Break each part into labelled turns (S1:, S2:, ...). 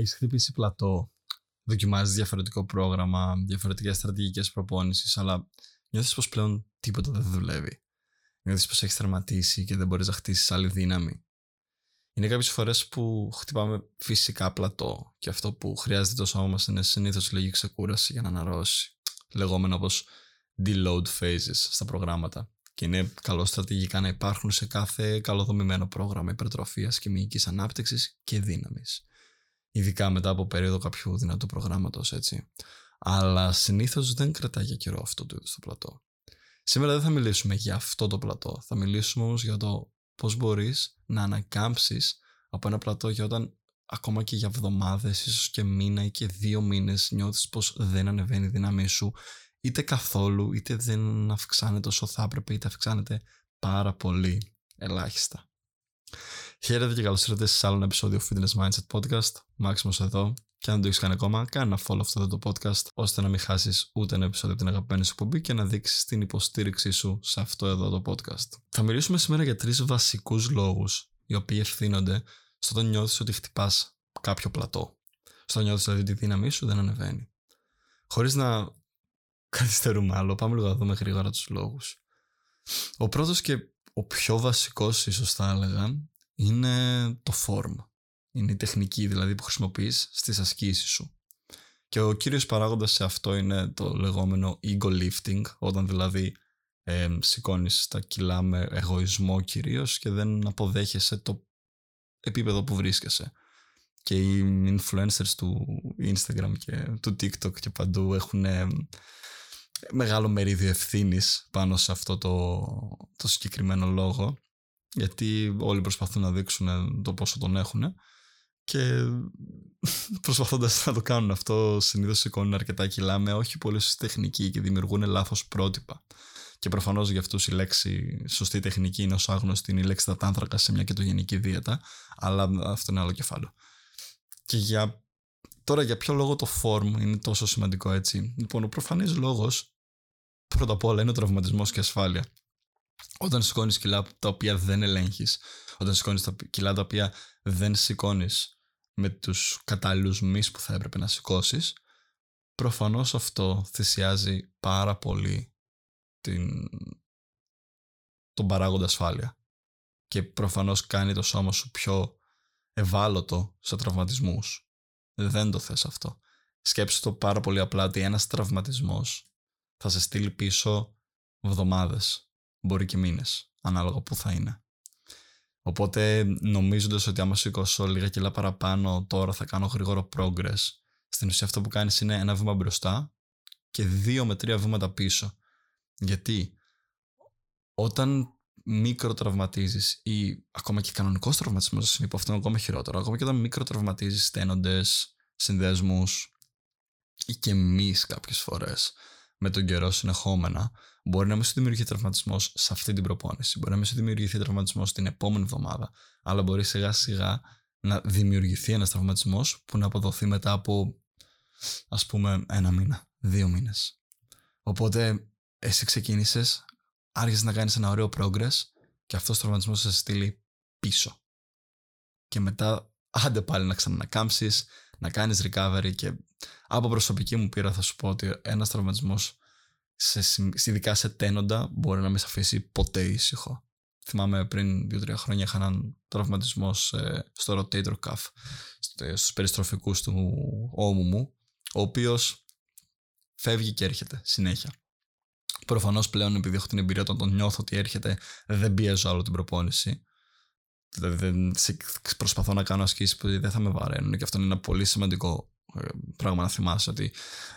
S1: έχεις χτυπήσει πλατό, δοκιμάζεις διαφορετικό πρόγραμμα, διαφορετικές στρατηγικές προπόνησης, αλλά νιώθεις πως πλέον τίποτα δεν δουλεύει. Νιώθεις πως έχεις τερματίσει και δεν μπορείς να χτίσεις άλλη δύναμη. Είναι κάποιες φορές που χτυπάμε φυσικά πλατό και αυτό που χρειάζεται το σώμα μας είναι συνήθως λίγη ξεκούραση για να αναρρώσει. Λεγόμενο όπως deload phases στα προγράμματα. Και είναι καλό στρατηγικά να υπάρχουν σε κάθε καλοδομημένο πρόγραμμα υπερτροφίας και μυϊκής ανάπτυξης και δύναμης. Ειδικά μετά από περίοδο κάποιου δυνατού προγράμματος, έτσι. Αλλά συνήθως δεν κρατάει για καιρό αυτό το είδος το πλατό. Σήμερα δεν θα μιλήσουμε για αυτό το πλατό. Θα μιλήσουμε όμως για το πώς μπορείς να ανακάμψεις από ένα πλατό για όταν ακόμα και για εβδομάδες, ίσως και μήνα ή και δύο μήνες νιώθεις πως δεν ανεβαίνει η δύναμή σου είτε καθόλου είτε δεν αυξάνεται όσο θα έπρεπε είτε αυξάνεται πάρα πολύ ελάχιστα. Χαίρετε και καλώς ήρθατε σε άλλο ένα επεισόδιο Fitness Mindset Podcast. Μάξιμος εδώ και αν δεν το έχεις κάνει ακόμα, κάνε ένα follow αυτό το podcast ώστε να μην χάσεις ούτε ένα επεισόδιο από την αγαπημένη σου εκπομπή και να δείξεις την υποστήριξή σου σε αυτό εδώ το podcast. Θα μιλήσουμε σήμερα για τρεις βασικούς λόγους οι οποίοι ευθύνονται στο όταν νιώθεις ότι χτυπάς κάποιο πλατό. Στο όταν νιώθεις δηλαδή ότι η δύναμή σου δεν ανεβαίνει. Χωρίς να καθυστερούμε άλλο. Πάμε λίγο να δούμε γρήγορα τους λόγους. Ο πρώτος και ο πιο βασικός ίσως θα έλεγα είναι το form. Είναι η τεχνική δηλαδή που χρησιμοποιείς στις ασκήσεις σου. Και ο κύριος παράγοντας σε αυτό είναι το λεγόμενο ego lifting, όταν δηλαδή ε, σηκώνεις τα κιλά με εγωισμό κυρίως και δεν αποδέχεσαι το επίπεδο που βρίσκεσαι. Και οι influencers του Instagram και του TikTok και παντού έχουν μεγάλο μερίδιο ευθύνης πάνω σε αυτό το, το συγκεκριμένο λόγο γιατί όλοι προσπαθούν να δείξουν το πόσο τον έχουν και προσπαθώντας να το κάνουν αυτό συνήθως σηκώνουν αρκετά κιλά με όχι πολύ σωστή τεχνική και δημιουργούν λάθος πρότυπα και προφανώς για αυτούς η λέξη σωστή τεχνική είναι ως άγνωστη είναι η λέξη τατάνθρακα σε μια κετογενική δίαιτα αλλά αυτό είναι άλλο κεφάλαιο και για... τώρα για ποιο λόγο το form είναι τόσο σημαντικό έτσι; Λοιπόν ο προφανής λόγος πρώτα απ' όλα είναι ο τραυματισμός και ασφάλεια. Όταν σηκώνεις κιλά τα οποία δεν ελέγχεις, όταν σηκώνεις τα κιλά τα οποία δεν σηκώνεις με τους κατάλληλους μυς που θα έπρεπε να σηκώσεις, προφανώς αυτό θυσιάζει πάρα πολύ την... τον παράγοντα ασφάλεια. Και προφανώς κάνει το σώμα σου πιο ευάλωτο σε τραυματισμούς. Δεν το θες αυτό. Σκέψου το πάρα πολύ απλά ότι ένας τραυματισμός θα σε στείλει πίσω εβδομάδες, μπορεί και μήνες, ανάλογα που θα είναι. Οπότε νομίζοντας ότι άμα σηκώσω λίγα κιλά παραπάνω τώρα θα κάνω γρήγορο progress, στην ουσία αυτό που κάνεις είναι ένα βήμα μπροστά και δύο με τρία βήματα πίσω. Γιατί όταν μικροτραυματίζεις ή ακόμα και κανονικός τραυματισμός είναι αυτό είναι ακόμα χειρότερο, ακόμα και όταν μικροτραυματίζεις στένοντες, συνδέσμους ή και εμείς κάποιες φορές με τον καιρό συνεχόμενα, μπορεί να μην σου δημιουργηθεί τραυματισμός σε αυτή την προπόνηση. Μπορεί να μην σου δημιουργηθεί τραυματισμός την επόμενη εβδομάδα, αλλά μπορεί σιγά σιγά να δημιουργηθεί ένας τραυματισμός που να αποδοθεί μετά από ας πούμε ένα μήνα, δύο μήνες. Οπότε εσύ ξεκίνησες, άρχισες να κάνεις ένα ωραίο progress και αυτός ο τραυματισμός θα σε στείλει πίσω. Και μετά άντε πάλι να ξανανακάμψει, να κάνεις recovery και από προσωπική μου πείρα θα σου πω ότι ένας τραυματισμός ειδικά σε τένοντα μπορεί να με σε αφήσει ποτέ ήσυχο. Θυμάμαι πριν 2-3 χρόνια είχα έναν τραυματισμό στο rotator cuff, στους περιστροφικούς του ώμου μου, ο οποίος φεύγει και έρχεται συνέχεια. Προφανώς πλέον επειδή έχω την εμπειρία όταν τον νιώθω ότι έρχεται δεν πιέζω άλλο την προπόνηση. Δεν προσπαθώ να κάνω ασκήσεις που δεν θα με βαραίνουν και αυτό είναι ένα πολύ σημαντικό ε, πράγμα να θυμάσαι ότι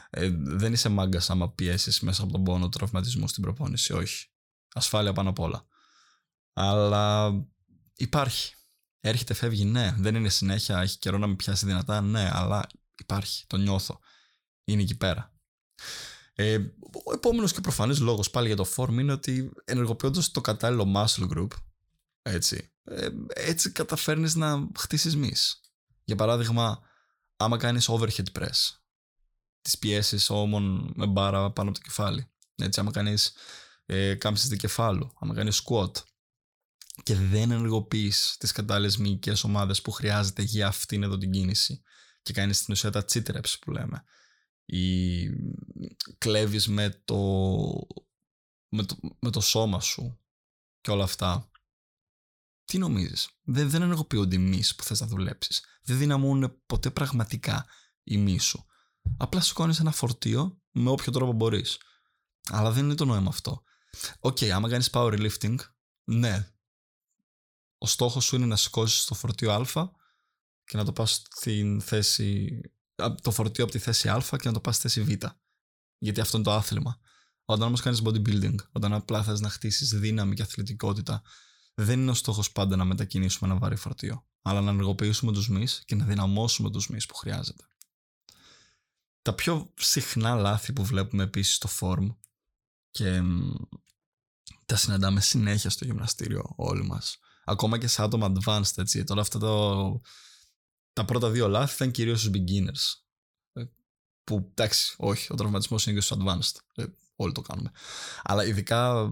S1: ε, δεν είσαι μάγκας άμα πιέσεις μέσα από τον πόνο του τραυματισμού στην προπόνηση. Όχι. Ασφάλεια πάνω απ' όλα. Αλλά υπάρχει. Έρχεται, φεύγει, ναι. Δεν είναι συνέχεια, έχει καιρό να με πιάσει δυνατά, ναι, αλλά υπάρχει. Το νιώθω. Είναι εκεί πέρα. Ε, ο επόμενος και προφανής λόγος πάλι για το form είναι ότι ενεργοποιώντας το κατάλληλο muscle group, έτσι, ε, έτσι καταφέρνεις να χτίσεις μυς. Για παράδειγμα, άμα κάνεις overhead press, τις πιέσεις όμων με μπάρα πάνω από το κεφάλι. Έτσι, άμα κάνεις ε, κάμψεις δικεφάλου, άμα κάνεις squat και δεν ενεργοποιείς τις κατάλληλες μυϊκές ομάδες που χρειάζεται για αυτήν εδώ την κίνηση και κάνεις στην ουσία τα cheat reps που λέμε ή κλέβεις με το, με το, με το σώμα σου και όλα αυτά τι νομίζεις; Δεν, δεν ενεργοποιούνται οι μυς που θες να δουλέψεις. Δεν δυναμούν ποτέ πραγματικά οι μυς σου. Απλά σηκώνεις ένα φορτίο με όποιο τρόπο μπορείς. Αλλά δεν είναι το νόημα αυτό. OK, okay, άμα κάνεις powerlifting ναι. Ο στόχος σου είναι να σηκώσεις το φορτίο α και να το πας στην θέση το φορτίο από τη θέση α και να το πας στη θέση β. Γιατί αυτό είναι το άθλημα. Όταν όμως κάνεις bodybuilding όταν απλά θες να χτίσεις δύναμη και αθλητικότητα δεν είναι ο στόχος πάντα να μετακινήσουμε ένα βαρύ φορτίο αλλά να ενεργοποιήσουμε τους μυς και να δυναμώσουμε τους μυς που χρειάζεται τα πιο συχνά λάθη που βλέπουμε επίσης στο form και τα συναντάμε συνέχεια στο γυμναστήριο όλοι μας ακόμα και σε άτομα advanced έτσι. Τώρα αυτά το... τα πρώτα δύο λάθη ήταν κυρίως στους beginners. Ε, που εντάξει, όχι, ο τραυματισμός είναι και στους advanced. Ε, όλοι το κάνουμε. Αλλά ειδικά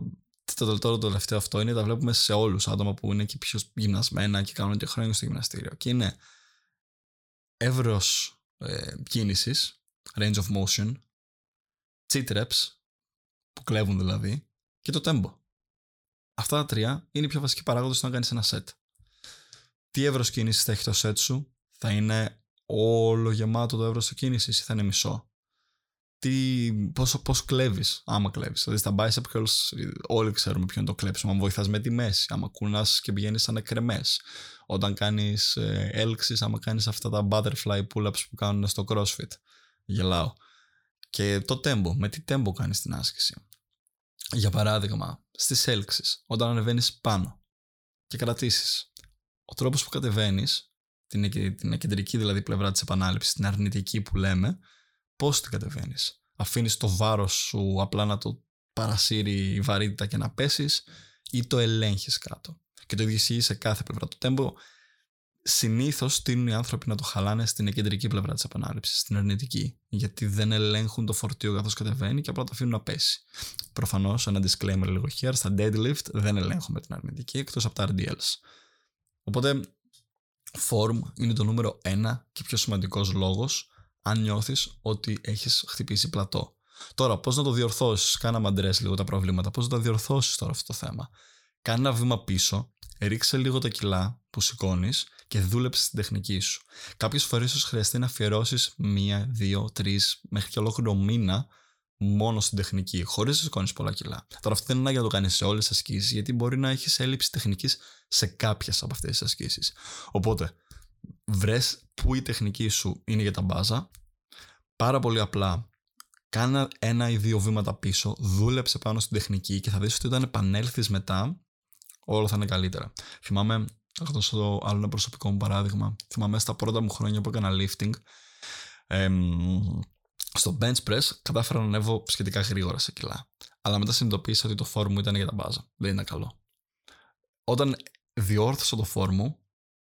S1: το, το, το τελευταίο αυτό είναι τα βλέπουμε σε όλους άτομα που είναι και πιο γυμνασμένα και κάνουν και χρόνια στο γυμναστήριο. Και είναι εύρος ε, κίνησης, range of motion, cheat reps, που κλέβουν δηλαδή, και το tempo. Αυτά τα τρία είναι οι πιο βασικοί παράγοντες να κάνεις ένα set. Τι εύρος κίνησης θα έχει το set σου, θα είναι όλο γεμάτο το εύρος της κίνησης ή θα είναι μισό; Τι, πόσο, πώς κλέβεις, άμα κλέβεις. Δηλαδή στα bicep curls όλοι ξέρουμε ποιο είναι το κλέψιμο. Αν βοηθάς με τη μέση, άμα κουνάς και πηγαίνεις σαν εκρεμές. Όταν κάνεις ε, έλξεις, άμα κάνεις αυτά τα butterfly pull-ups που κάνουν στο crossfit. Γελάω. Και το tempo, με τι tempo κάνεις την άσκηση. Για παράδειγμα, στις έλξεις, όταν ανεβαίνεις πάνω και κρατήσεις. Ο τρόπος που κατεβαίνεις, την, την κεντρική δηλαδή πλευρά της επανάληψης, την αρνητική που λέμε, πώς την κατεβαίνεις. Αφήνεις το βάρος σου απλά να το παρασύρει η βαρύτητα και να πέσεις, ή το ελέγχεις κάτω. Και το ίδιο ισχύει σε κάθε πλευρά. Το τέμπο συνήθως τείνουν οι άνθρωποι να το χαλάνε στην κεντρική πλευρά της επανάληψης, στην αρνητική, γιατί δεν ελέγχουν το φορτίο καθώς κατεβαίνει και απλά το αφήνουν να πέσει. Προφανώς, ένα disclaimer λίγο here, στα deadlift δεν ελέγχουμε την αρνητική εκτός από τα RDLs. Οπότε, form είναι το νούμερο ένα και πιο σημαντικός λόγος αν νιώθεις ότι έχεις χτυπήσει πλατό. Τώρα, πώς να το διορθώσεις, κάναμε αντρέ λίγο τα προβλήματα, πώς να τα διορθώσεις τώρα αυτό το θέμα; Κάνε ένα βήμα πίσω, ρίξε λίγο τα κιλά που σηκώνεις και δούλεψε στην τεχνική σου. Κάποιες φορές ίσως χρειαστεί να αφιερώσεις μία, δύο, τρεις μέχρι και ολόκληρο μήνα μόνο στην τεχνική, χωρίς να σηκώνεις πολλά κιλά. Τώρα αυτό δεν είναι ανάγκη να το κάνεις σε όλες τις ασκήσεις, γιατί μπορεί να έχεις έλλειψη τεχνικής σε κάποιες από αυτές τις ασκήσεις. Οπότε, βρες που η τεχνική σου είναι για τα μπάζα. Πάρα πολύ απλά Κάνα ένα ή δύο βήματα πίσω, δούλεψε πάνω στην τεχνική και θα δεις ότι όταν επανέλθεις μετά, όλα θα είναι καλύτερα. Θυμάμαι θα δώσω το άλλο ένα προσωπικό μου παράδειγμα. Θυμάμαι στα πρώτα μου χρόνια που έκανα lifting, στο bench press κατάφερα να ανέβω σχετικά γρήγορα σε κιλά. Αλλά μετά συνειδητοποίησα ότι το φόρ μου ήταν για τα μπάζα. Δεν ήταν καλό. Όταν διόρθωσα το φόρ μου,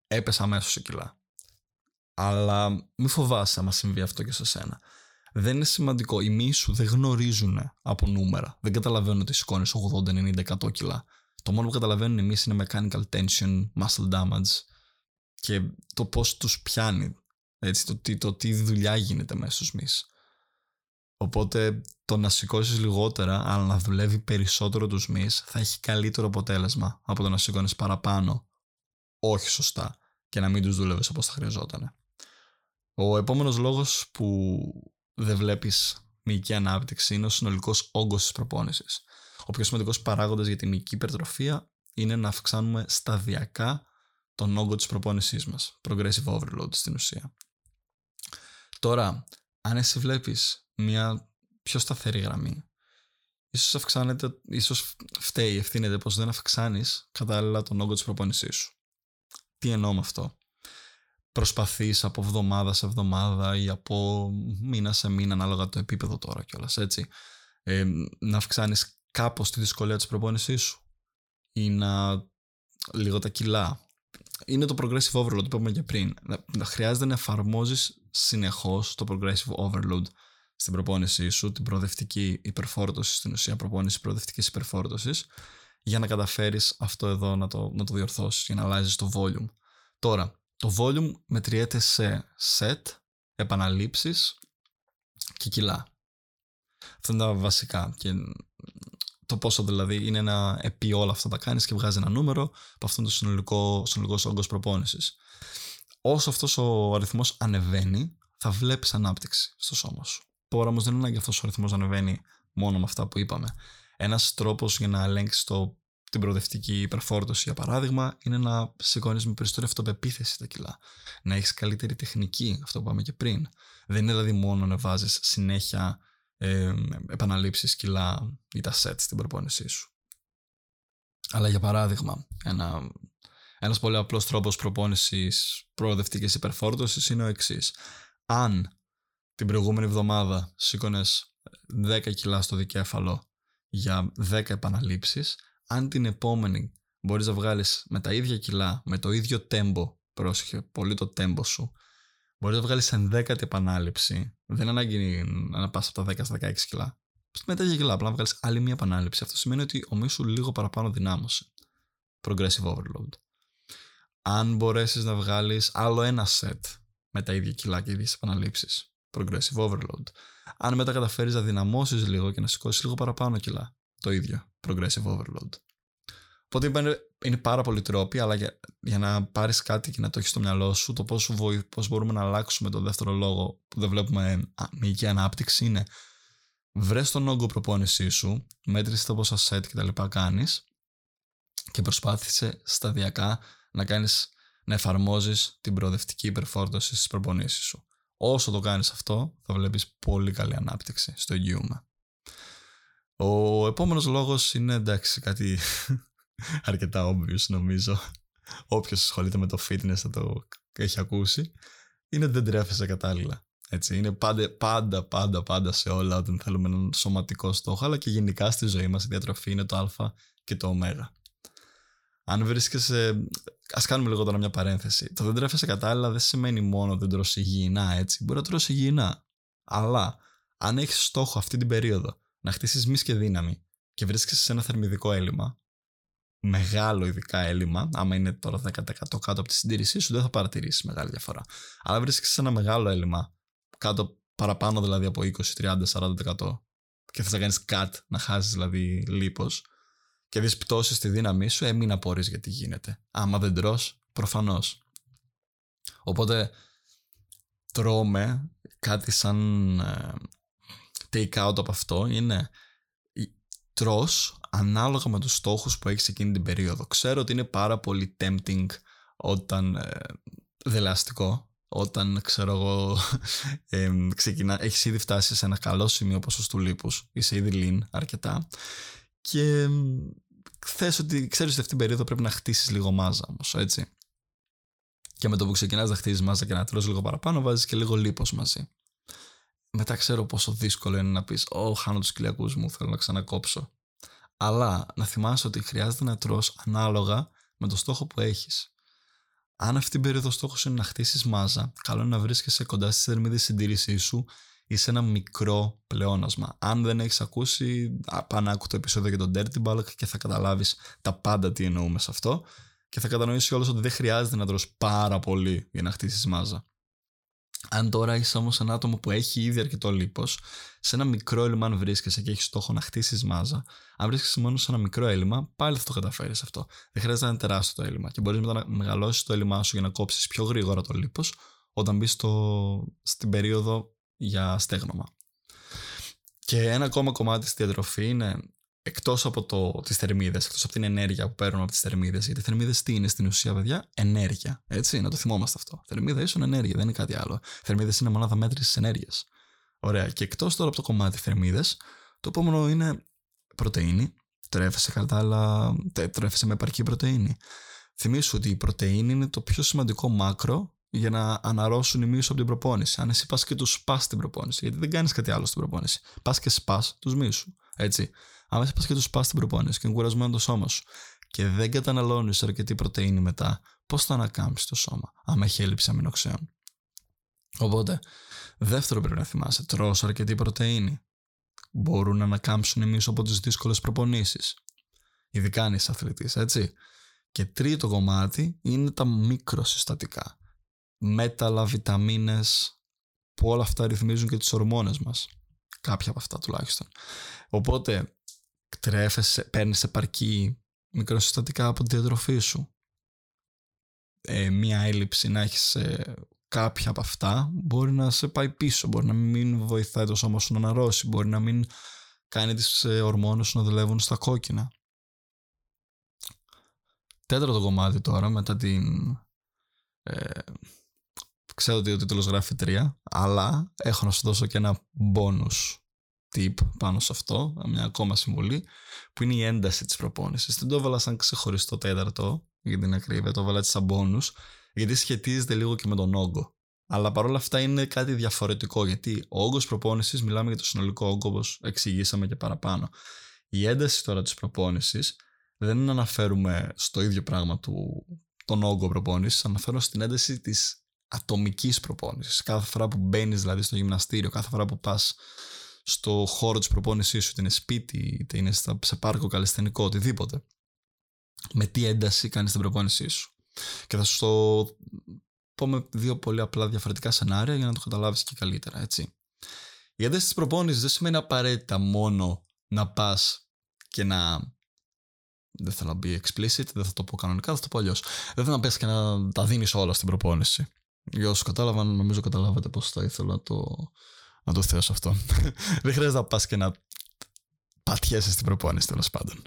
S1: έπεσα αμέσως σε κιλά. Αλλά μη φοβάσαι άμα συμβεί αυτό και σε σένα. Δεν είναι σημαντικό. Οι μη σου δεν γνωρίζουν από νούμερα. Δεν καταλαβαίνουν ότι σηκώνεις 80, 90, 100 κιλά. Το μόνο που καταλαβαίνουν εμεί είναι mechanical tension, muscle damage και το πώς τους πιάνει. Έτσι, το, τι, το τι δουλειά γίνεται μέσα στους μυς. Οπότε το να σηκώσεις λιγότερα αλλά να δουλεύει περισσότερο τους μυς θα έχει καλύτερο αποτέλεσμα από το να σηκώνεις παραπάνω όχι σωστά και να μην τους δουλεύεις όπως θα χρειαζόταν. Ο επόμενος λόγος που δεν βλέπεις μυϊκή ανάπτυξη είναι ο συνολικός όγκος της προπόνησης. Ο πιο σημαντικός παράγοντας για την μυϊκή υπερτροφία είναι να αυξάνουμε σταδιακά τον όγκο της προπόνησής μας. Progressive overload στην ουσία. Τώρα, αν εσύ βλέπεις μια πιο σταθερή γραμμή, ίσως αυξάνεται, ίσως φταίει, ευθύνεται πως δεν αυξάνεις κατάλληλα τον όγκο της προπόνησής σου. Τι εννοώ με αυτό; Προσπαθείς από εβδομάδα σε εβδομάδα ή από μήνα σε μήνα, ανάλογα το επίπεδο τώρα κιόλας έτσι, ε, να αυξάνεις κάπως τη δυσκολία της προπόνησής σου ή να λίγο τα κιλά; Είναι το progressive overload που είπαμε και πριν. Να, χρειάζεται να εφαρμόζεις συνεχώς το progressive overload στην προπόνησή σου, την προοδευτική υπερφόρτωση, στην ουσία προπόνηση προοδευτικής υπερφόρτωσης, για να καταφέρεις αυτό εδώ να το, να το διορθώσεις, για να αλλάζεις το volume. Τώρα, το volume μετριέται σε set επαναλήψεις και κιλά. Αυτά είναι τα βασικά. Και το πόσο δηλαδή είναι να επί όλα αυτά τα κάνεις και βγάζει ένα νούμερο από αυτόν τον συνολικό, συνολικός όγκος προπόνησης. Όσο αυτός ο αριθμός ανεβαίνει, θα βλέπεις ανάπτυξη στο σώμα σου. Τώρα όμως δεν είναι ανάγκη αυτός ο αριθμός να ανεβαίνει μόνο με αυτά που είπαμε. Ένας τρόπος για να ελέγξεις την προοδευτική υπερφόρτωση, για παράδειγμα, είναι να σηκώνεις με περισσότερη αυτοπεποίθηση τα κιλά. Να έχεις καλύτερη τεχνική, αυτό που είπαμε και πριν. Δεν είναι δηλαδή μόνο να βάζεις συνέχεια ε, επαναλήψεις κιλά ή τα σετ στην προπόνησή σου. Αλλά για παράδειγμα, ένα, ένας πολύ απλός τρόπος προπόνησης προοδευτικής υπερφόρτωσης είναι ο εξής. Αν την προηγούμενη εβδομάδα σήκωνες 10 κιλά στο δικέφαλο για 10 επαναλήψεις, αν την επόμενη μπορείς να βγάλεις με τα ίδια κιλά, με το ίδιο τέμπο, πρόσεχε πολύ το τέμπο σου, μπορείς να βγάλεις εν δέκατη επανάληψη, δεν είναι ανάγκη να πας από τα 10 στα 16 κιλά, με τα ίδια κιλά, απλά να βγάλεις άλλη μία επανάληψη. Αυτό σημαίνει ότι ο μίσου λίγο παραπάνω δυνάμωσε. Progressive overload. Αν μπορέσεις να βγάλεις άλλο ένα set με τα ίδια κιλά και ίδιες επαναλήψεις, progressive overload. Αν μετά καταφέρεις να δυναμώσεις λίγο και να σηκώσεις λίγο παραπάνω κιλά, το ίδιο, progressive overload. Οπότε είναι, είναι πάρα πολλοί τρόποι, αλλά για, για να πάρεις κάτι και να το έχεις στο μυαλό σου, το πώς πώς μπορούμε να αλλάξουμε τον δεύτερο λόγο που δεν βλέπουμε μυϊκή ανάπτυξη είναι βρες τον όγκο προπόνησή σου, μέτρησες το πόσα set και τα λοιπά κάνεις και προσπάθησε σταδιακά να κάνεις να εφαρμόζεις την προοδευτική υπερφόρτωση στις προπονήσεις σου. Όσο το κάνεις αυτό, θα βλέπεις πολύ καλή ανάπτυξη στο εγγύουμε. Ο επόμενος λόγος είναι εντάξει κάτι αρκετά obvious νομίζω. Όποιος ασχολείται με το fitness θα το έχει ακούσει. Είναι δεν τρέφεσαι κατάλληλα. Έτσι, είναι πάντα, πάντα, πάντα, πάντα σε όλα όταν θέλουμε έναν σωματικό στόχο, αλλά και γενικά στη ζωή μας η διατροφή είναι το α και το ω. Αν βρίσκεσαι Α κάνουμε λίγο τώρα μια παρένθεση. Το δεν τρέφεσαι κατάλληλα δεν σημαίνει μόνο δεν τρως υγιεινά έτσι. Μπορεί να τρως υγιεινά. Αλλά αν έχεις στόχο αυτή την περίοδο να χτίσεις μυς και δύναμη και βρίσκεσαι σε ένα θερμιδικό έλλειμμα, μεγάλο ειδικά έλλειμμα, άμα είναι τώρα 10% κάτω από τη συντήρησή σου, δεν θα παρατηρήσεις μεγάλη διαφορά. Αλλά βρίσκεσαι σε ένα μεγάλο έλλειμμα, κάτω παραπάνω δηλαδή από 20, 30, 40% και θες να κάνεις cut, να χάσεις δηλαδή λίπος, και δεις πτώση στη δύναμή σου, έμεινε απορείς γιατί γίνεται. Άμα δεν τρως, προφανώς. Οπότε τρώμε κάτι σαν ε, take out από αυτό είναι τρως ανάλογα με τους στόχους που έχεις εκείνη την περίοδο. Ξέρω ότι είναι πάρα πολύ tempting όταν ε, δελαστικό, όταν ξέρω εγώ ε, ξεκινά, έχεις ήδη φτάσει σε ένα καλό σημείο ποσοστού λίπους, είσαι ήδη lean αρκετά και θες ότι ξέρεις ότι αυτήν την περίοδο πρέπει να χτίσεις λίγο μάζα όμως, έτσι. Και με το που ξεκινάς να χτίζεις μάζα και να τρως λίγο παραπάνω, βάζεις και λίγο λίπος μαζί. Μετά ξέρω πόσο δύσκολο είναι να πεις «Ω, χάνω τους κοιλιακούς μου, θέλω να ξανακόψω». Αλλά να θυμάσαι ότι χρειάζεται να τρως ανάλογα με το στόχο που έχεις. Αν αυτή την περίοδο στόχος είναι να χτίσεις μάζα, καλό είναι να βρίσκεσαι κοντά στι θερμίδε συντήρησή σου είσαι ένα μικρό πλεόνασμα. Αν δεν έχεις ακούσει, πάνε άκου το επεισόδιο για τον Dirty Bulk και θα καταλάβεις τα πάντα τι εννοούμε σε αυτό και θα κατανοήσει όλος ότι δεν χρειάζεται να τρως πάρα πολύ για να χτίσεις μάζα. Αν τώρα είσαι όμως ένα άτομο που έχει ήδη αρκετό λίπος, σε ένα μικρό έλλειμμα, αν βρίσκεσαι και έχεις στόχο να χτίσεις μάζα, αν βρίσκεσαι μόνο σε ένα μικρό έλλειμμα, πάλι θα το καταφέρεις αυτό. Δεν χρειάζεται να είναι τεράστιο το έλλειμμα και μπορείς μετά να μεγαλώσεις το έλλειμμά σου για να κόψεις πιο γρήγορα το λίπος όταν μπεις στην περίοδο για στέγνομα. Και ένα ακόμα κομμάτι στη διατροφή είναι εκτός από το, τις θερμίδες, εκτός από την ενέργεια που παίρνουμε από τις θερμίδες, γιατί θερμίδες τι είναι στην ουσία παιδιά, ενέργεια, έτσι, να το θυμόμαστε αυτό. Θερμίδα ίσον ενέργεια, δεν είναι κάτι άλλο. Θερμίδες είναι μονάδα μέτρησης ενέργειας. Ωραία, και εκτός τώρα από το κομμάτι θερμίδες, το επόμενο είναι πρωτεΐνη, τρέφεσαι κατάλληλα, τρέφεσαι με επαρκή πρωτεΐνη. Θυμήσου ότι η πρωτεΐνη είναι το πιο σημαντικό μάκρο για να αναρρώσουν οι μύου από την προπόνηση. Αν εσύ πας και τους σπάς την προπόνηση, γιατί δεν κάνεις κάτι άλλο στην προπόνηση. Πας και σπάς τους μύου σου. Έτσι. Αν εσύ πας και τους σπάς την προπόνηση και είναι κουρασμένο το σώμα σου και δεν καταναλώνεις αρκετή πρωτενη μετά, πώς θα ανακάμψεις το σώμα, άμα έχει έλλειψη αμινοξέων; Οπότε, δεύτερο πρέπει να θυμάσαι, τρώ αρκετή πρωτενη. Μπορούν να ανακάμψουν οι μύου από τις δύσκολες προπονήσεις. Ειδικά αν είσαι αθλητής, έτσι. Και τρίτο κομμάτι είναι τα μικροσυστατικά μέταλλα, βιταμίνες, που όλα αυτά ρυθμίζουν και τις ορμόνες μας. Κάποια από αυτά τουλάχιστον. Οπότε τρέφεσαι, παίρνεις επαρκή μικροσυστατικά από τη διατροφή σου. Ε, μία έλλειψη να έχεις ε, κάποια από αυτά μπορεί να σε πάει πίσω, μπορεί να μην βοηθάει το σώμα σου να αναρρώσει, μπορεί να μην κάνει τις ε, ορμόνες σου να δουλεύουν στα κόκκινα. Τέταρτο κομμάτι τώρα μετά την... Ε, ξέρω ότι ο τίτλος γράφει τρία, αλλά έχω να σου δώσω και ένα bonus tip πάνω σε αυτό, μια ακόμα συμβουλή, που είναι η ένταση της προπόνησης. Δεν το έβαλα σαν ξεχωριστό τέταρτο, για την ακρίβεια, το έβαλα έτσι σαν bonus, γιατί σχετίζεται λίγο και με τον όγκο. Αλλά παρόλα αυτά είναι κάτι διαφορετικό, γιατί ο όγκος προπόνησης, μιλάμε για το συνολικό όγκο, όπως εξηγήσαμε και παραπάνω. Η ένταση τώρα της προπόνησης δεν αναφέρουμε στο ίδιο πράγμα του τον όγκο προπόνησης, αναφέρω στην ένταση της ατομικής προπόνησης. Κάθε φορά που μπαίνεις δηλαδή στο γυμναστήριο, κάθε φορά που πας στο χώρο της προπόνησής σου, είτε είναι σπίτι, είτε είναι σε πάρκο καλλιστενικό, οτιδήποτε. Με τι ένταση κάνεις την προπόνησή σου. Και θα σου το πω με δύο πολύ απλά διαφορετικά σενάρια για να το καταλάβεις και καλύτερα, έτσι. Η ένταση της προπόνησης δεν σημαίνει απαραίτητα μόνο να πας και να δεν θέλω να μπει explicit, δεν θα το πω κανονικά, θα το πω αλλιώς. Δεν θέλω να πες και να τα δίνεις όλα στην προπόνηση. Για όσους κατάλαβαν, νομίζω καταλάβατε πώ θα ήθελα να το, να το θέσω αυτό. δεν χρειάζεται να πας και να πατιέσαι στην προπόνηση τέλος πάντων.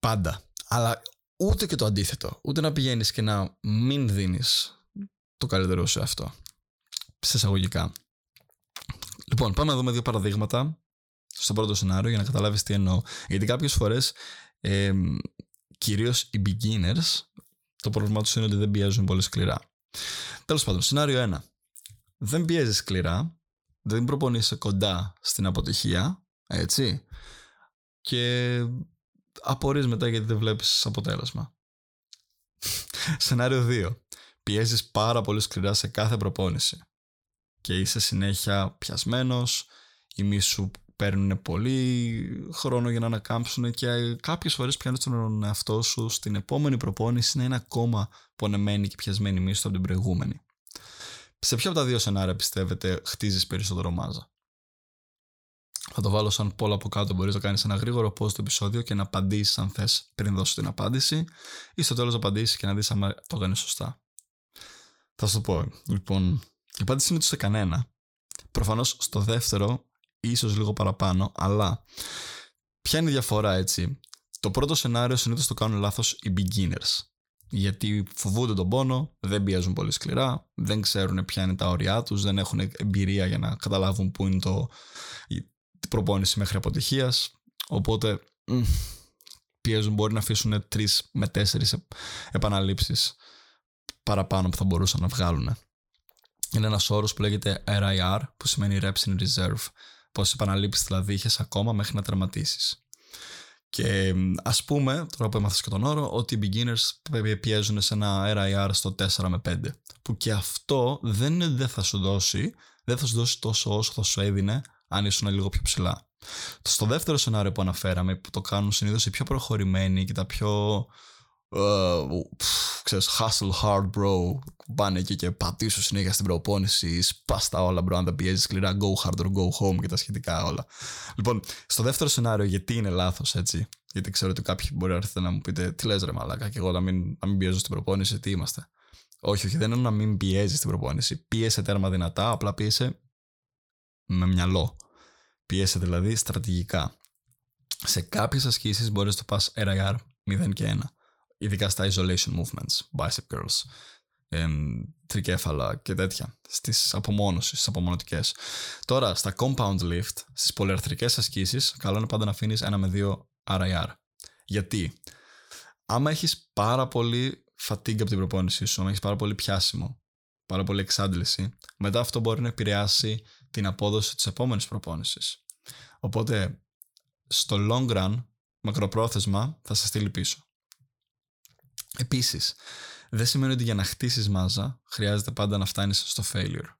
S1: Πάντα. Αλλά ούτε και το αντίθετο. Ούτε να πηγαίνεις και να μην δίνεις το καλύτερό σου αυτό. Σε εισαγωγικά. Λοιπόν, πάμε να δούμε δύο παραδείγματα στο πρώτο σενάριο για να καταλάβεις τι εννοώ. Γιατί κάποιες φορές ε, κυρίως οι beginners το πρόβλημά τους είναι ότι δεν πιέζουν πολύ σκληρά. Τέλος πάντων, σενάριο 1. Δεν πιέζεις σκληρά, δεν προπονείσαι κοντά στην αποτυχία, έτσι, και απορείς μετά γιατί δεν βλέπεις αποτέλεσμα. Σενάριο 2. Πιέζεις πάρα πολύ σκληρά σε κάθε προπόνηση και είσαι συνέχεια πιασμένος, η μη σου παίρνουν πολύ χρόνο για να ανακάμψουν και κάποιες φορές πιάνεις τον εαυτό σου στην επόμενη προπόνηση να είναι ακόμα πονεμένη και πιασμένη μίσο από την προηγούμενη. Σε ποια από τα δύο σενάρια πιστεύετε χτίζεις περισσότερο μάζα; Θα το βάλω σαν πόλο από κάτω. Μπορείς να κάνεις ένα γρήγορο πώ το επεισόδιο και να απαντήσεις αν θες πριν δώσω την απάντηση, ή στο τέλος να απαντήσεις και να δεις αν το έκανες σωστά. Θα σου το πω. Λοιπόν, η απάντηση είναι ότι σε κανένα. Προφανώς στο δεύτερο ίσως λίγο παραπάνω, αλλά ποια είναι η διαφορά έτσι; Το πρώτο σενάριο συνήθως το κάνουν λάθος οι beginners. Γιατί φοβούνται τον πόνο, δεν πιέζουν πολύ σκληρά, δεν ξέρουν ποια είναι τα όρια τους, δεν έχουν εμπειρία για να καταλάβουν πού είναι το, η προπόνηση μέχρι αποτυχίας. Οπότε πιέζουν, μπορεί να αφήσουν τρεις με τέσσερις επαναλήψεις παραπάνω που θα μπορούσαν να βγάλουν. Είναι ένας όρος που λέγεται RIR, που σημαίνει Reps in Reserve πόσες επαναλήψεις δηλαδή είχες ακόμα μέχρι να τερματίσεις. Και ας πούμε, τώρα που έμαθα και τον όρο, ότι οι beginners πιέζουν σε ένα RIR στο 4 με 5. Που και αυτό δεν, δεν θα σου δώσει, δεν θα σου δώσει τόσο όσο θα σου έδινε αν ήσουν λίγο πιο ψηλά. Στο δεύτερο σενάριο που αναφέραμε, που το κάνουν συνήθως οι πιο προχωρημένοι και τα πιο Uh, ξέρεις, hustle hard bro. Πάνε εκεί και πατήσω συνέχεια στην προπόνηση σπάστα όλα bro αν δεν πιέζεις σκληρά go hard or go home και τα σχετικά όλα. Λοιπόν στο δεύτερο σενάριο γιατί είναι λάθος έτσι; Γιατί ξέρω ότι κάποιοι μπορεί να έρθετε να μου πείτε τι λες ρε μαλάκα και εγώ να μην, να μην πιέζω στην προπόνηση τι είμαστε; Όχι όχι δεν είναι να μην πιέζεις στην προπόνηση. Πίεσε τέρμα δυνατά απλά πίεσε με μυαλό. Πίεσε δηλαδή στρατηγικά. Σε κάποιες ασκήσεις μπορείς να το πας RIR 0 και 1 ειδικά στα isolation movements, bicep curls, τρικέφαλα και τέτοια, στις απομόνωσεις, στις απομονωτικές. Τώρα, στα compound lift, στις πολυαρθρικές ασκήσεις, καλό είναι πάντα να αφήνεις ένα με δύο RIR. Γιατί, άμα έχεις πάρα πολύ fatigue από την προπόνησή σου, άμα έχεις πάρα πολύ πιάσιμο, πάρα πολύ εξάντληση, μετά αυτό μπορεί να επηρεάσει την απόδοση της επόμενης προπόνησης. Οπότε, στο long run, μακροπρόθεσμα, θα σε στείλει πίσω. Επίσης, δεν σημαίνει ότι για να χτίσεις μάζα χρειάζεται πάντα να φτάνεις στο failure.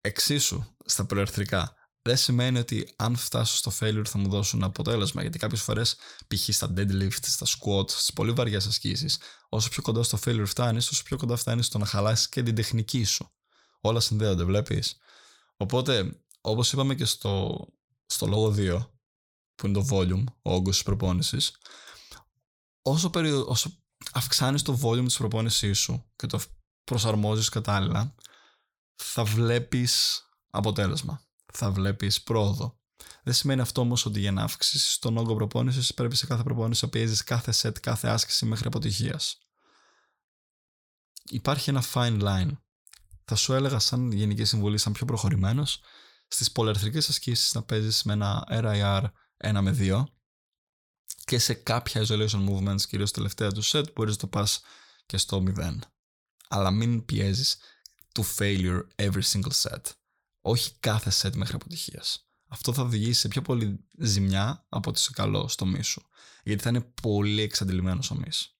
S1: Εξίσου στα προερθρικά. Δεν σημαίνει ότι αν φτάσω στο failure θα μου δώσουν αποτέλεσμα. Γιατί κάποιες φορές, π.χ. στα deadlift, στα squat, στις πολύ βαριές ασκήσεις, όσο πιο κοντά στο failure φτάνεις, όσο πιο κοντά φτάνεις στο να χαλάσεις και την τεχνική σου. Όλα συνδέονται, βλέπεις. Οπότε, όπως είπαμε και στο, στο λόγο 2, που είναι το volume, ο όγκος της προπόνησης, όσο, όσο αυξάνεις το volume της προπόνησής σου και το προσαρμόζεις κατάλληλα, θα βλέπεις αποτέλεσμα. Θα βλέπεις πρόοδο. Δεν σημαίνει αυτό όμως ότι για να αυξήσεις τον όγκο προπόνησης πρέπει σε κάθε προπόνηση να πιέζεις κάθε set, κάθε άσκηση μέχρι αποτυχίας. Υπάρχει ένα fine line. Θα σου έλεγα, σαν γενική συμβουλή, σαν πιο προχωρημένος, στις πολυαρθρικές ασκήσεις να παίζεις με ένα RIR 1 με 2 και σε κάποια isolation movements, κυρίως τελευταία του set, μπορείς να το πας και στο 0. Αλλά μην πιέζεις to failure every single set. Όχι κάθε set μέχρι αποτυχίας αυτό θα οδηγήσει σε πιο πολύ ζημιά από ότι σε καλό στο μης σου. Γιατί θα είναι πολύ εξαντλημένο ο μης.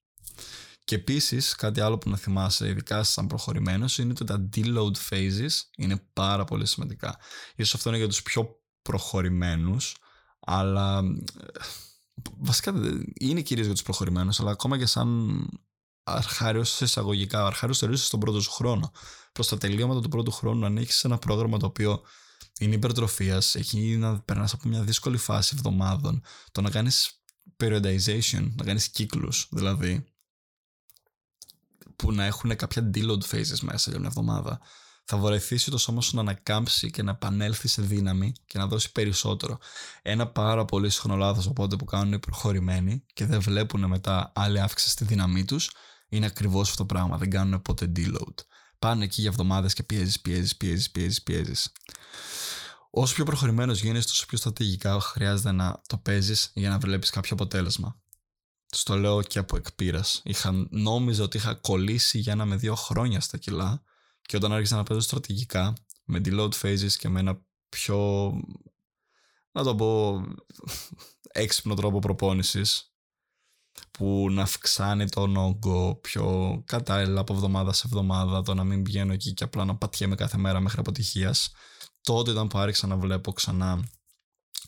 S1: Και επίσης, κάτι άλλο που να θυμάσαι, ειδικά σαν προχωρημένος, είναι ότι τα deload phases είναι πάρα πολύ σημαντικά. Ίσως αυτό είναι για τους πιο προχωρημένους, αλλά. Ε, βασικά είναι κυρίως για τους προχωρημένους, αλλά ακόμα και σαν αρχάριος εισαγωγικά, αρχάριος θεωρήσει στον πρώτο σου χρόνο. Προς τα τελείωματα του πρώτου χρόνου, αν έχεις ένα πρόγραμμα το οποίο είναι υπερτροφίας, έχει να περνάς από μια δύσκολη φάση εβδομάδων. Το να κάνεις periodization, να κάνεις κύκλους δηλαδή, που να έχουν κάποια deload phases μέσα για μια εβδομάδα, θα βοηθήσει το σώμα σου να ανακάμψει και να επανέλθει σε δύναμη και να δώσει περισσότερο. Ένα πάρα πολύ συχνό λάθος οπότε που κάνουν οι προχωρημένοι και δεν βλέπουν μετά άλλη αύξηση στη δύναμή τους, είναι ακριβώς αυτό το πράγμα. Δεν κάνουν ποτέ deload. Πάνε εκεί για εβδομάδες και πιέζεις, πιέζεις, πιέζεις, πιέζεις, πιέζεις. Όσο πιο προχωρημένος γίνεις, τόσο πιο στρατηγικά χρειάζεται να το παίζεις για να βλέπεις κάποιο αποτέλεσμα. Στο λέω και από εκπείρας. Νόμιζα ότι είχα κολλήσει για ένα με δύο χρόνια στα κιλά και όταν άρχισα να παίζω στρατηγικά, με deload phases και με ένα πιο, να το πω, έξυπνο τρόπο προπόνησης, που να αυξάνει τον όγκο πιο κατάλληλα από εβδομάδα σε εβδομάδα, το να μην πηγαίνω εκεί και απλά να πατιέμαι κάθε μέρα μέχρι αποτυχίας. Τότε ήταν που άρχισα να βλέπω ξανά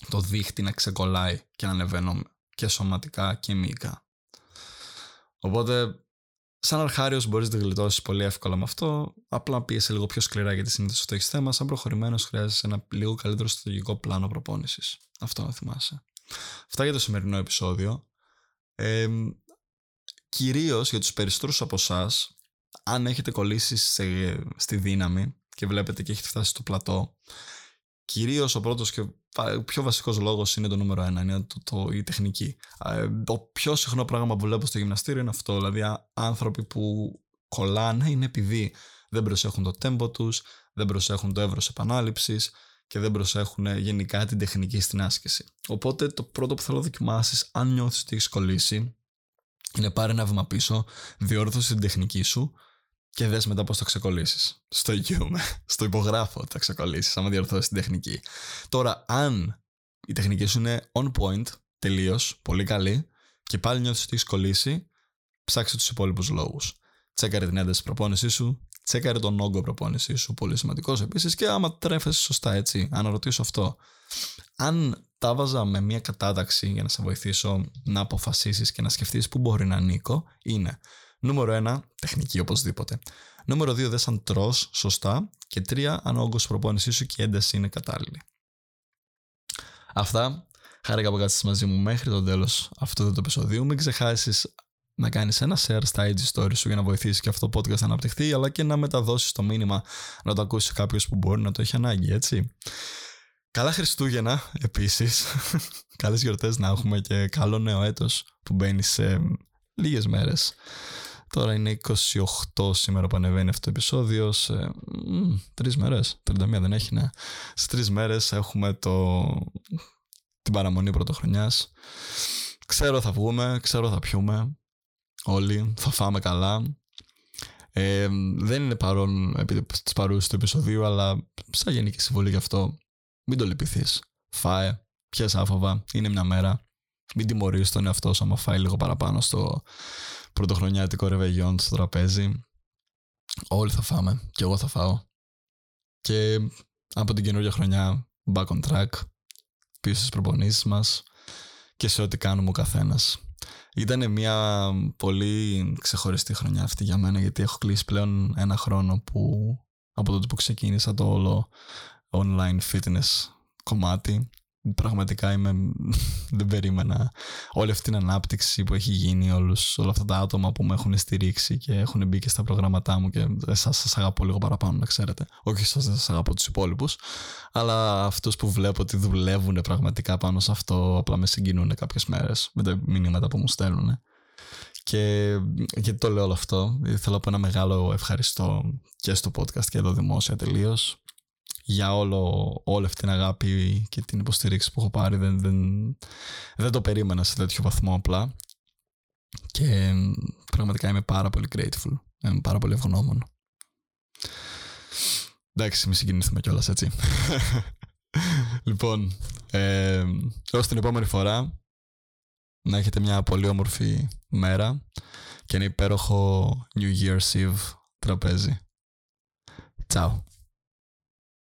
S1: το δίχτυ να ξεκολλάει και να ανεβαίνω και σωματικά και μυϊκά. Οπότε, σαν αρχάριος μπορείς να γλιτώσεις πολύ εύκολα με αυτό, απλά πίεσε λίγο πιο σκληρά γιατί συνήθως αυτό έχεις θέμα, σαν προχωρημένος χρειάζεσαι ένα λίγο καλύτερο στρατηγικό πλάνο προπόνησης. Αυτό να θυμάσαι. Αυτά για το σημερινό επεισόδιο. Ε, κυρίως για τους περισσότερους από εσάς, αν έχετε κολλήσει στη δύναμη και βλέπετε και έχετε φτάσει στο πλατό, κυρίως ο πρώτος και πιο βασικός λόγος είναι το νούμερο ένα, είναι το, το, η τεχνική. Ε, το πιο συχνό πράγμα που βλέπω στο γυμναστήριο είναι αυτό, δηλαδή άνθρωποι που κολλάνε είναι επειδή δεν προσέχουν το τέμπο τους, δεν προσέχουν το εύρος επανάληψης, και δεν προσέχουν γενικά την τεχνική στην άσκηση. Οπότε το πρώτο που θέλω να δοκιμάσεις, αν νιώθεις ότι έχεις κολλήσει, είναι πάρε ένα βήμα πίσω, διόρθωσε την τεχνική σου και δες μετά πώς θα ξεκολλήσεις. Στο εγγύομαι, στο υπογράφω ότι θα ξεκολλήσεις, άμα διορθώσεις την τεχνική. Τώρα, αν η τεχνική σου είναι on point, τελείως, πολύ καλή, και πάλι νιώθεις ότι έχεις κολλήσει, ψάξε τους υπόλοιπους λόγους. Τσέκαρε την ένταση προπόνησής σου, τσέκαρε τον όγκο προπόνησής σου, πολύ σημαντικός επίσης. Και άμα τρέφεσαι σωστά, έτσι, αναρωτήσω αυτό. Αν τα βάζα με μια κατάταξη για να σε βοηθήσω να αποφασίσεις και να σκεφτείς πού μπορεί να ανήκω, είναι νούμερο 1, τεχνική οπωσδήποτε. Νούμερο 2, δε αν τρώ σωστά. Και 3, αν ο όγκος προπόνησής σου και η ένταση είναι κατάλληλη. Αυτά. Χάρηκα που κάτσεις μαζί μου μέχρι το τέλος αυτού του επεισοδίου. Μην ξεχάσεις να κάνεις ένα share στα IG story σου για να βοηθήσεις και αυτό το podcast να αναπτυχθεί, αλλά και να μεταδώσεις το μήνυμα να το ακούσει κάποιος που μπορεί να το έχει ανάγκη, έτσι. Καλά Χριστούγεννα επίσης. Καλές γιορτές να έχουμε και καλό νέο έτος που μπαίνει σε λίγες μέρες. Τώρα είναι 28 σήμερα που ανεβαίνει αυτό το επεισόδιο. Σε τρεις μέρες. 31 δεν έχει, ναι. Σε τρεις μέρες έχουμε το... την παραμονή πρωτοχρονιάς. Ξέρω θα βγούμε, ξέρω θα πιούμε όλοι, θα φάμε καλά. Ε, δεν είναι παρόν επί της παρούση του επεισοδίου, αλλά σαν γενική συμβολή γι' αυτό, μην το λυπηθείς. Φάε, πιες άφοβα, είναι μια μέρα. Μην τιμωρείς τον εαυτό σου άμα φάει λίγο παραπάνω στο πρωτοχρονιάτικο ρεβεγιόν στο τραπέζι. Όλοι θα φάμε και εγώ θα φάω. Και από την καινούργια χρονιά back on track, πίσω στις προπονήσεις μας και σε ό,τι κάνουμε ο καθένας. Ήταν μια πολύ ξεχωριστή χρονιά αυτή για μένα γιατί έχω κλείσει πλέον ένα χρόνο που από τότε που ξεκίνησα το όλο online fitness κομμάτι πραγματικά είμαι, δεν περίμενα όλη αυτή την ανάπτυξη που έχει γίνει όλους, όλα αυτά τα άτομα που με έχουν στηρίξει και έχουν μπει και στα προγράμματά μου και εσάς σας αγαπώ λίγο παραπάνω να ξέρετε. Όχι σας δεν σας αγαπώ τους υπόλοιπους αλλά αυτούς που βλέπω ότι δουλεύουν πραγματικά πάνω σε αυτό απλά με συγκινούν κάποιες μέρες με τα μηνύματα που μου στέλνουν και γιατί το λέω όλο αυτό θέλω να πω ένα μεγάλο ευχαριστώ και στο podcast και εδώ δημόσια τελείως για όλο, όλη αυτή την αγάπη και την υποστήριξη που έχω πάρει. Δεν, δεν, δεν το περίμενα σε τέτοιο βαθμό απλά. Και πραγματικά είμαι πάρα πολύ grateful. Είμαι πάρα πολύ ευγνώμων. Εντάξει, μη συγκινηθούμε κιόλας έτσι. λοιπόν, ε, ως την επόμενη φορά να έχετε μια πολύ όμορφη μέρα και ένα υπέροχο New Year's Eve τραπέζι. Ciao.